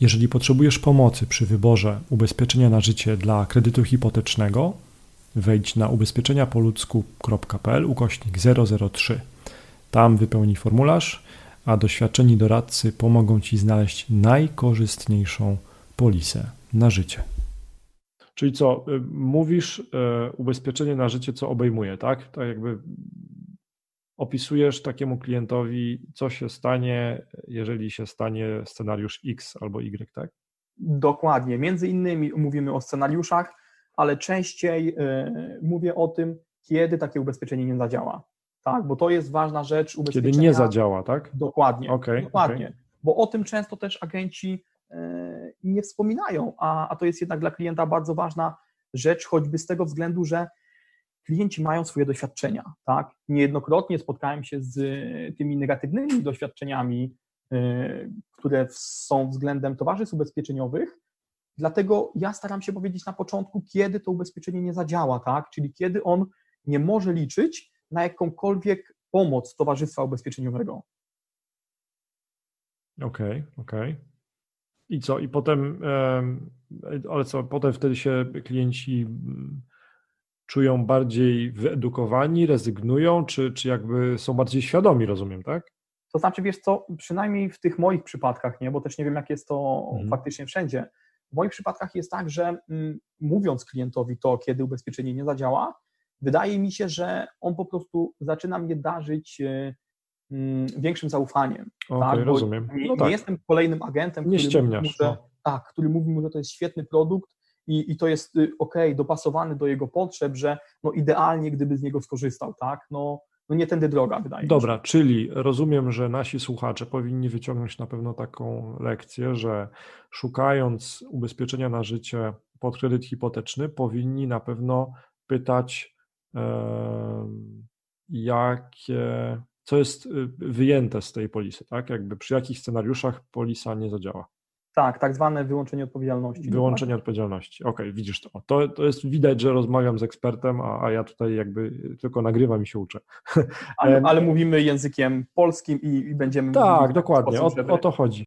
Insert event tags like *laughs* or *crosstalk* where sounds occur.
Jeżeli potrzebujesz pomocy przy wyborze ubezpieczenia na życie dla kredytu hipotecznego, wejdź na ubezpieczeniapoludzku.pl ukośnik 003. Tam wypełnij formularz, a doświadczeni doradcy pomogą Ci znaleźć najkorzystniejszą polisę na życie. Czyli co, y, mówisz y, ubezpieczenie na życie, co obejmuje, tak? Tak jakby opisujesz takiemu klientowi, co się stanie, jeżeli się stanie scenariusz X albo Y, tak? Dokładnie. Między innymi mówimy o scenariuszach, ale częściej y, mówię o tym, kiedy takie ubezpieczenie nie zadziała. Tak, bo to jest ważna rzecz. Kiedy nie zadziała, tak? Dokładnie. Okay, dokładnie. Okay. Bo o tym często też agenci y, nie wspominają, a, a to jest jednak dla klienta bardzo ważna rzecz, choćby z tego względu, że klienci mają swoje doświadczenia, tak? Niejednokrotnie spotkałem się z tymi negatywnymi doświadczeniami, y, które są względem towarzystw ubezpieczeniowych, dlatego ja staram się powiedzieć na początku, kiedy to ubezpieczenie nie zadziała, tak? Czyli kiedy on nie może liczyć na jakąkolwiek pomoc towarzystwa ubezpieczeniowego. Okej, okay, okej. Okay. I co? I potem, ale co, potem wtedy się klienci czują bardziej wyedukowani, rezygnują, czy, czy jakby są bardziej świadomi, rozumiem, tak? To znaczy, wiesz co, przynajmniej w tych moich przypadkach, nie, bo też nie wiem, jak jest to mhm. faktycznie wszędzie. W moich przypadkach jest tak, że mm, mówiąc klientowi to, kiedy ubezpieczenie nie zadziała, wydaje mi się, że on po prostu zaczyna mnie darzyć y, mm, większym zaufaniem. Okay, tak? rozumiem. Nie, no tak. nie, jestem kolejnym agentem, nie który, mówi mu, że, no. tak, który mówi mu, że to jest świetny produkt, i, i to jest y, ok, dopasowany do jego potrzeb, że no idealnie gdyby z niego skorzystał, tak? No, no nie tędy droga, wydaje Dobra, mi się. czyli rozumiem, że nasi słuchacze powinni wyciągnąć na pewno taką lekcję, że szukając ubezpieczenia na życie pod kredyt hipoteczny, powinni na pewno pytać, jakie, co jest y, wyjęte z tej polisy, tak? Jakby przy jakich scenariuszach polisa nie zadziała. Tak, tak zwane wyłączenie odpowiedzialności. Wyłączenie dokładnie. odpowiedzialności. Okej, okay, widzisz to. to. To jest widać, że rozmawiam z ekspertem, a, a ja tutaj jakby tylko nagrywam i się uczę. Ale, *laughs* ale mówimy językiem polskim i, i będziemy. Tak, dokładnie, sposób, o, żeby... o, to chodzi.